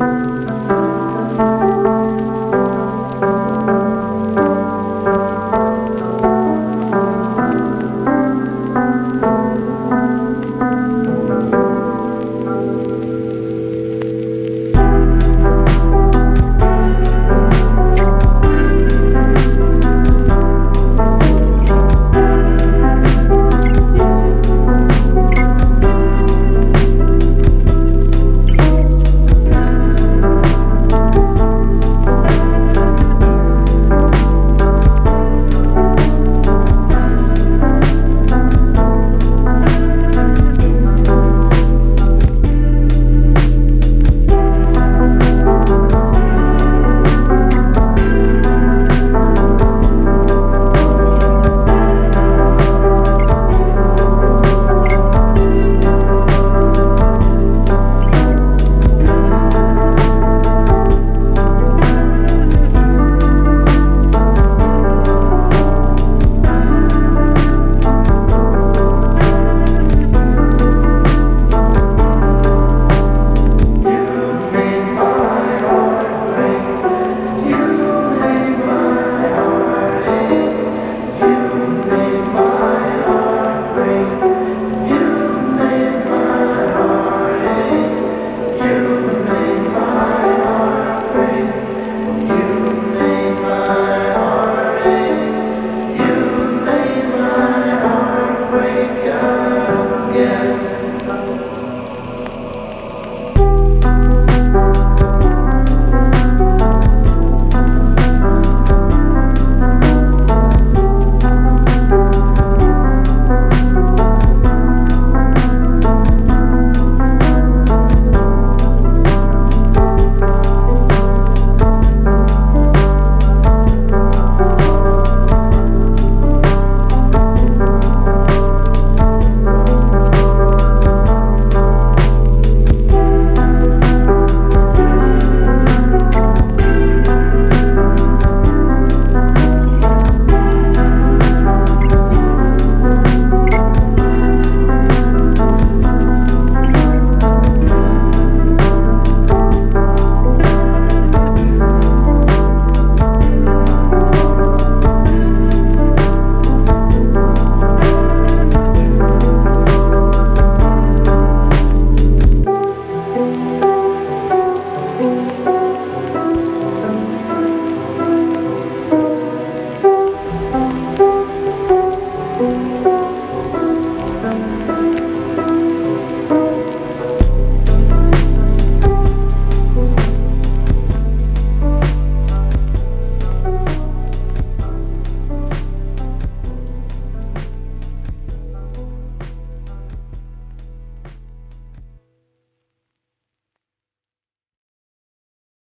Música